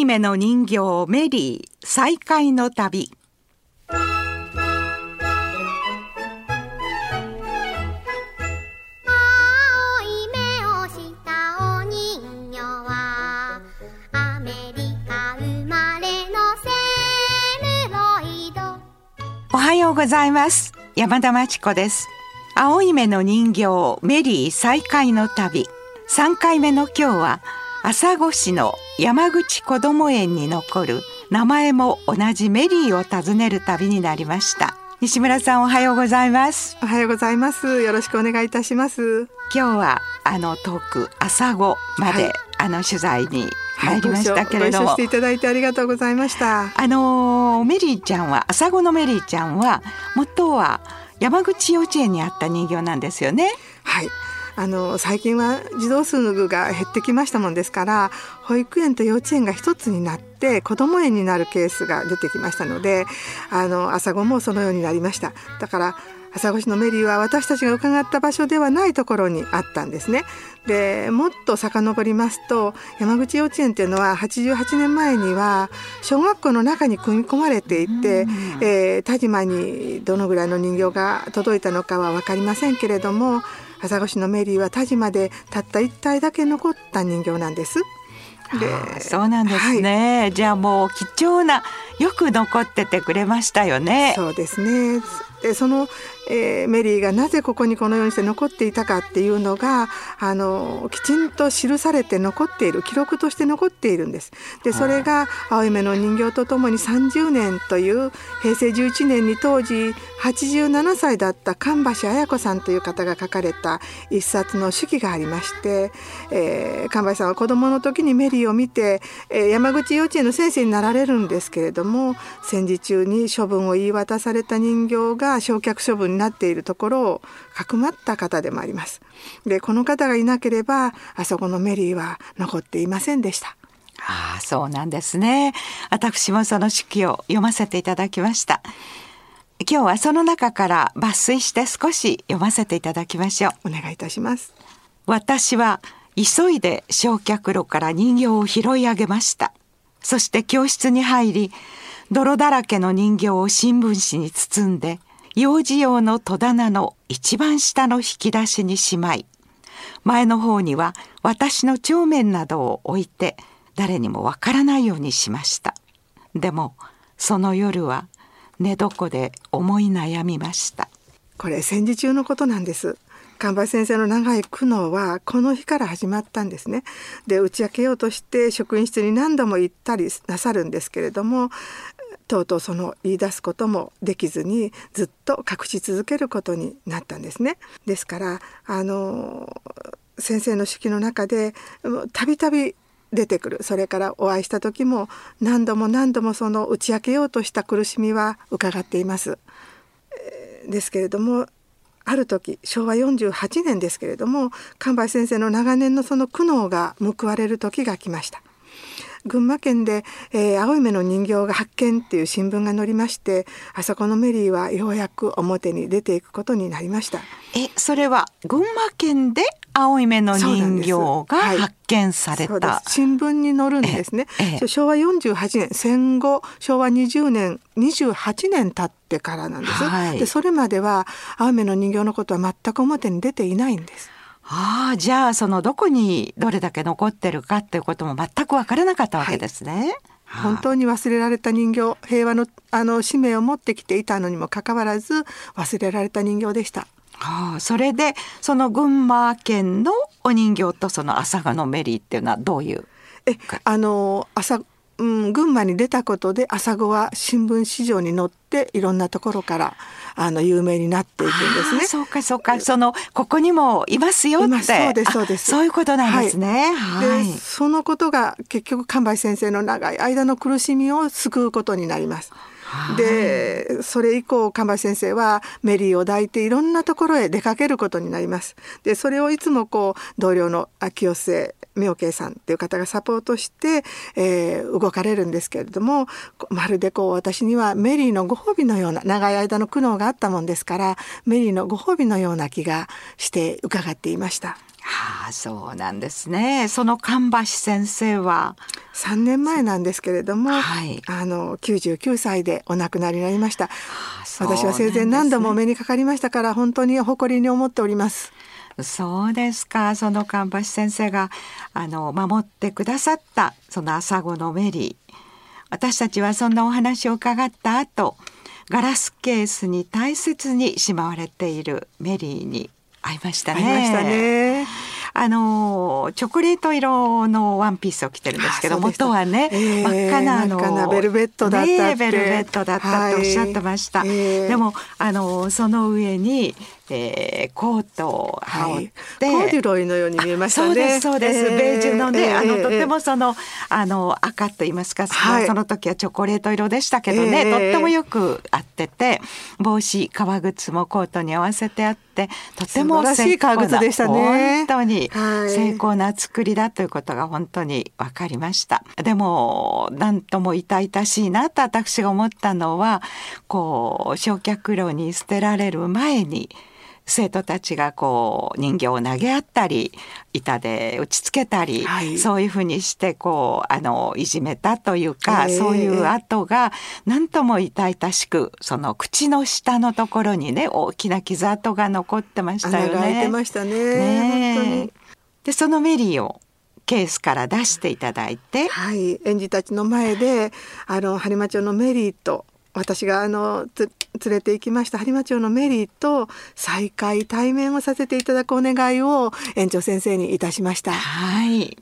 い目の人形メリー再会の旅。おはようございます。山田真知子です。青い目の人形メリー再会の旅。3回目の今日は朝来市の山口こども園に残る名前も同じメリーを訪ねる旅になりました西村さんおはようございますおはようございます。よろしくお願いいたします。今日はあの遠く朝子まで、はいあの取材に参りましたけれども、ご一緒していただいてありがとうございました。あのーメリーちゃんは朝子のメリーちゃんは元は山口幼稚園にあった人形なんですよね。はい。あの最近は児童数が減ってきましたもんですから保育園と幼稚園が一つになって子ども園になるケースが出てきましたのであの朝子もそのようになりましただから朝来市のメリーは私たちが伺った場所ではないところにあったんですね。でもっと遡りますと山口幼稚園っていうのは88年前には小学校の中に組み込まれていて、えー田島にどのぐらいの人形が届いたのかは分かりませんけれども朝来市のメリーは田島でたった一体だけ残った人形なんです。でそうなんですね、じゃあもう貴重なよく残っててくれましたよね。そうですねでその、えーメリーがなぜここにこのようにして残っていたかっていうのがあのきちんと記されて残っている記録として残っているんです。でそれが「青い目の人形」とともに30年という平成11年に当時87歳だった神橋綾子さんという方が書かれた一冊の手記がありまして、えー神橋さんは子どもの時にメリーを見て、えー山口幼稚園の先生になられるんですけれども戦時中に処分を言い渡された人形が焼却処分になっているところをかくまった方でもあります。でこの方がいなければあそこのメリーは残っていませんでした。ああそうなんですね。私もその手記を読ませていただきました。今日はその中から抜粋して少し読ませていただきましょう。お願いいたします。私は急いで焼却炉から人形を拾い上げましたそして教室に入り泥だらけの人形を新聞紙に包んで幼児用の戸棚の一番下の引き出しにしまい前の方には私の帳面などを置いて誰にもわからないようにしましたでもその夜は寝床で思い悩みましたこれ戦時中のことなんです。神橋先生の長い苦悩はこの日から始まったんですね。で打ち明けようとして職員室に何度も行ったりなさるんですけれどもとうとうその言い出すこともできずにずっと隠し続けることになったんですね。ですからあの先生の手の中でたびたび出てくるそれからお会いした時も何度も何度もその打ち明けようとした苦しみは伺っています。ですけれどもある時昭和48年ですけれども神橋先生の長年のその苦悩が報われる時が来ました。群馬県で、えー青い目の人形が発見っていう新聞が載りましてあそこのメリーはようやく表に出ていくことになりました。えそれは群馬県で青い目の人形がはい。発見された、す。新聞に載るんですね、ええええ。昭和48年戦後昭和20年28年経ってからなんです、はい。でそれまでは青い目の人形のことは全く表に出ていないんですああじゃあそのどこにどれだけ残ってるかっていうことも全くわからなかったわけですね。本当に忘れられた人形平和のあの使命を持ってきていたのにもかかわらず忘れられた人形でした。はあ、それでその群馬県のお人形とその朝霞のメリーっていうのはどういうえあの朝、うん、群馬に出たことで朝子は新聞市場に載っていろんなところからあの有名になっていくんですね。そうかそうかそのここにもいますよってそうですそうですあそういうことなんですね。はい、でそのことが結局神橋先生の長い間の苦しみを救うことになります。でそれ以降神橋先生はメリーを抱いていろんなところへ出かけることになります。でそれをいつもこう同僚の清瀬妙慶さんっていう方がサポートして、えー動かれるんですけれどもまるでこう私にはメリーのご褒美のような長い間の苦悩があったもんですからメリーのご褒美のような気がして伺っていました。はあ、そうなんですね。その神橋先生は？3年前なんですけれども、はいあの99歳でお亡くなりになりました。あそうなん私は生前何度もお目にかかりましたから本当に誇りに思っております。そうですかその神橋先生があの守ってくださったその朝子のメリー私たちはそんなお話を伺った後ガラスケースに大切にしまわれているメリーに会いましたね。ありましたね。あのチョコレート色のワンピースを着てるんですけど元はね、えー真っ赤なあのベルベットだったってねえベルベットだったっておっしゃってました、はいえーでもあのその上に、えーコートを羽織って、コーデュロイのように見えましたね。そうですそうです、えーベージュのね、えーあのとてえもそのあの赤と言いますか、そのはい。その時はチョコレート色でしたけどね、えー。とってもよく合ってて帽子革靴もコートに合わせてあってとても素晴らしい革靴でしたね。本当にはい。成功な作りだということが本当に分かりました。でも何とも痛々しいなと私が思ったのはこう焼却炉に捨てられる前に生徒たちがこう人形を投げ合ったり板で打ちつけたり、はいそういうふうにしてこうあのいじめたというか、ええそういう跡が何とも痛々しくその口の下のところにね大きな傷跡が残ってましたよね。穴が開いてましたね。ねえ本当に。でそのメリーをケースから出していただいてはい、園児たちの前であの播磨町のメリーと私があのつ連れて行きました。播磨町のメリーと再会対面をさせていただくお願いを園長先生にいたしました。はい。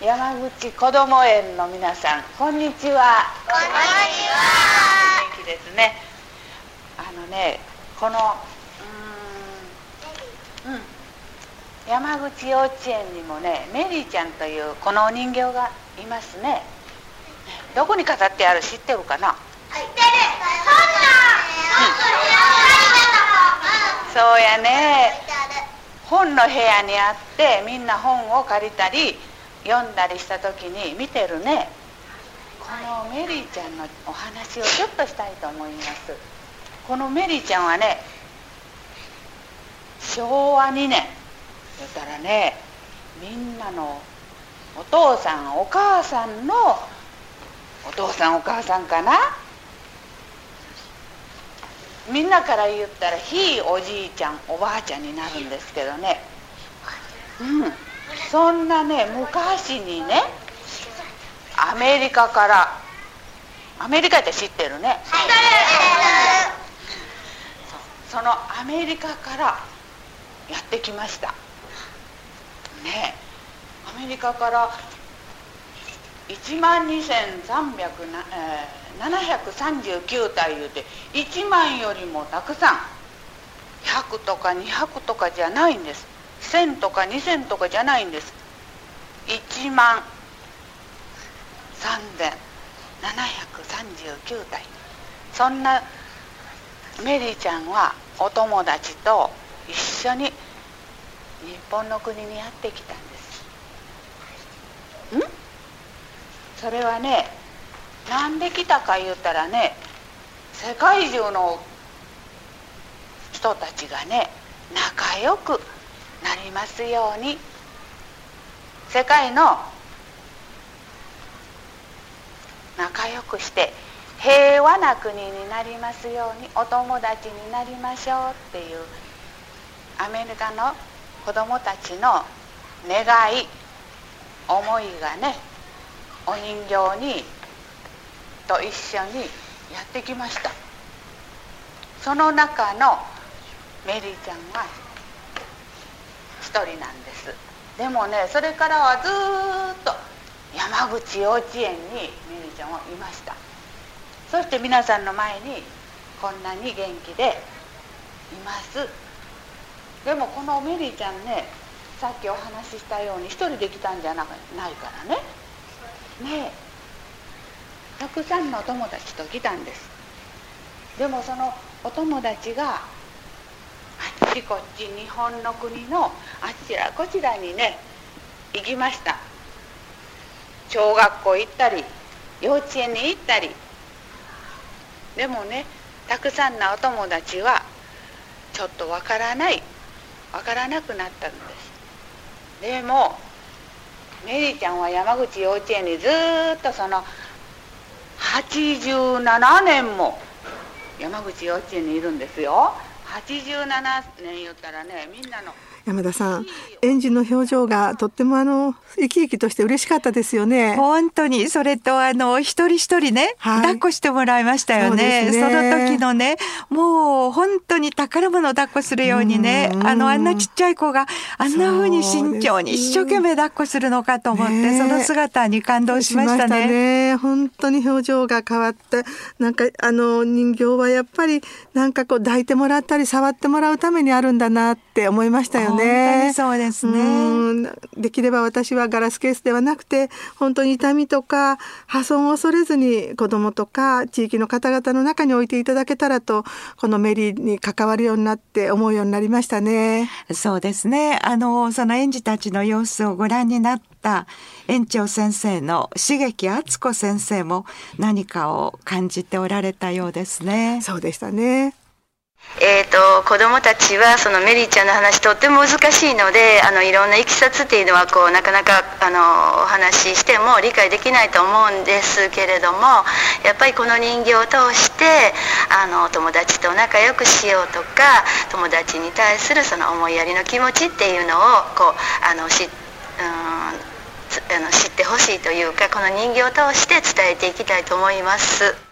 山口こども園の皆さんこんにちは。こんにちは。元気ですね。あのねこのうーんうん。山口幼稚園にもねメリーちゃんというこのお人形がいますね。どこに飾ってある知ってるかな？そうやね。本の部屋にあってみんな本を借りたり読んだりした時に見てるね。このメリーちゃんのお話をちょっとしたいと思います。このメリーちゃんはね昭和2年。言ったらねみんなのお父さんお母さんのお父さんお母さんかな？みんなから言ったらひいおじいちゃんおばあちゃんになるんですけどね。うん。そんなね昔にねアメリカからアメリカって知ってるね？そそのアメリカからやってきました。ねアメリカから1万2300な、えー739体いうて1万よりもたくさん。100とか200とかじゃないんです。1000とか2000とかじゃないんです。1万3739体。そんなメリーちゃんはお友達と一緒に日本の国にやってきたんです。ん？それはねなんで来たか言ったらね世界中の人たちがね仲良くなりますように。世界の仲良くして平和な国になりますようにお友達になりましょうっていうアメリカの子供たちの願い思いがねお人形にと一緒にやってきました。その中のメリーちゃんは一人なんです。でもねそれからはずっと山口幼稚園にメリーちゃんはいました。そして皆さんの前にこんなに元気でいます。でもこのメリーちゃんねさっきお話ししたように一人で来たんじゃないからね。ねえ。たくさんのお友達と来たんです。でもそのお友達があっちこっち日本の国のあちらこちらにね行きました。小学校行ったり幼稚園に行ったり。でもねたくさんのお友達はちょっとわからないわからなくなったんです。でもメリーちゃんは山口幼稚園にずっとその87年も山口幼稚園にいるんですよ。87年言ったらねみんなの山田さん園児の表情がとってもあの生き生きとして嬉しかったですよね。本当に。それとあの一人一人ね、はい、抱っこしてもらいましたよね、ね、その時のねもう本当に宝物抱っこするようにねあのあんなちっちゃい子があんな風に慎重に一生懸命抱っこするのかと思って、ね、その姿に感動しましたね。ね。本当に表情が変わってなんかあの人形はやっぱりなんかこう抱いてもらったり触ってもらうためにあるんだなって思いましたよね。そうですね。できれば私はガラスケースではなくて本当に痛みとか破損を恐れずに子どもとか地域の方々の中に置いていただけたらとこのメリーに関わるようになって思うようになりましたね。そうですね。あのその園児たちの様子をご覧になった園長先生の茂木敦子先生も何かを感じておられたようですね。そうでしたね。えーと、子どもたちはそのメリーちゃんの話とっても難しいのであのいろんないきさつっていうのはこうなかなかあのお話ししても理解できないと思うんですけれどもやっぱりこの人形を通してあの友達と仲良くしようとか友達に対するその思いやりの気持ちっていうのをこうあのし、うん、あの知ってほしいというかこの人形を通して伝えていきたいと思います。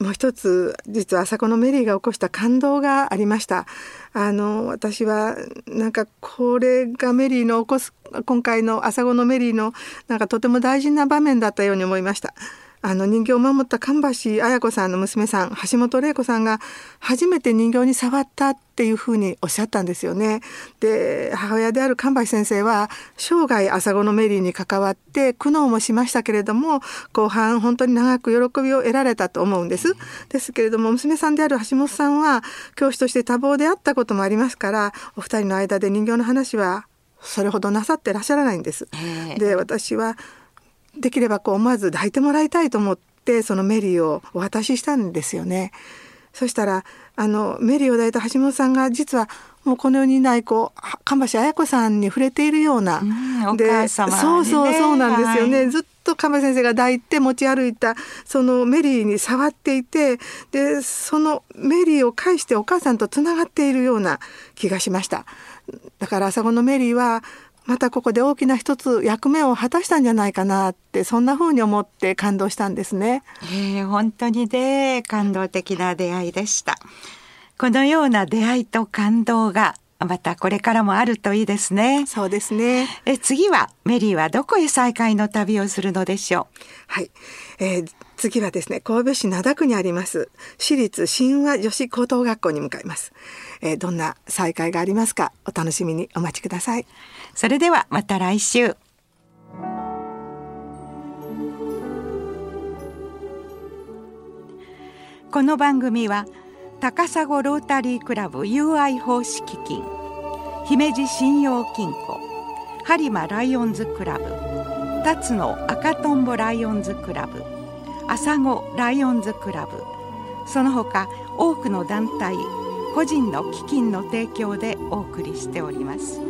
もう一つ実は朝子のメリーが起こした感動がありました。あの私はなんかこれがメリーの起こす今回の朝子のメリーのなんかとても大事な場面だったように思いました。あの人形を守った神橋綾子さんの娘さん橋本玲子さんが初めて人形に触ったっていうふうにおっしゃったんですよね。で母親である神橋先生は生涯朝子のメリーに関わって苦悩もしましたけれども後半本当に長く喜びを得られたと思うんです。ですけれども娘さんである橋本さんは教師として多忙であったこともありますからお二人の間で人形の話はそれほどなさってらっしゃらないんです。で私はできればこう思わず抱いてもらいたいと思ってそのメリーをお渡ししたんですよね。そしたらあのメリーを抱いた橋本さんが実はもうこの世にいないこう神橋綾子さんに触れているような、うん、で、ね、そうそうそうなんですよね、はい、ずっと神橋先生が抱いて持ち歩いたそのメリーに触っていてでそのメリーを介してお母さんとつながっているような気がしました。だから朝子のメリーはまたここで大きな一つ役目を果たしたんじゃないかなってそんな風に思って感動したんですね。えー、本当にね感動的な出会いでした。このような出会いと感動がまたこれからもあるといいですね。そうですね。え次はメリーはどこへ再会の旅をするのでしょう？はい。えー、次はですね神戸市灘区にあります私立神話女子高等学校に向かいます。えー、どんな再会がありますか？お楽しみに。お待ちください。それではまた来週。この番組は高砂ロータリークラブ UI 奉仕基金姫路信用金庫播磨ライオンズクラブ辰野赤とんぼライオンズクラブ朝子ライオンズクラブその他多くの団体個人の基金の提供でお送りしております。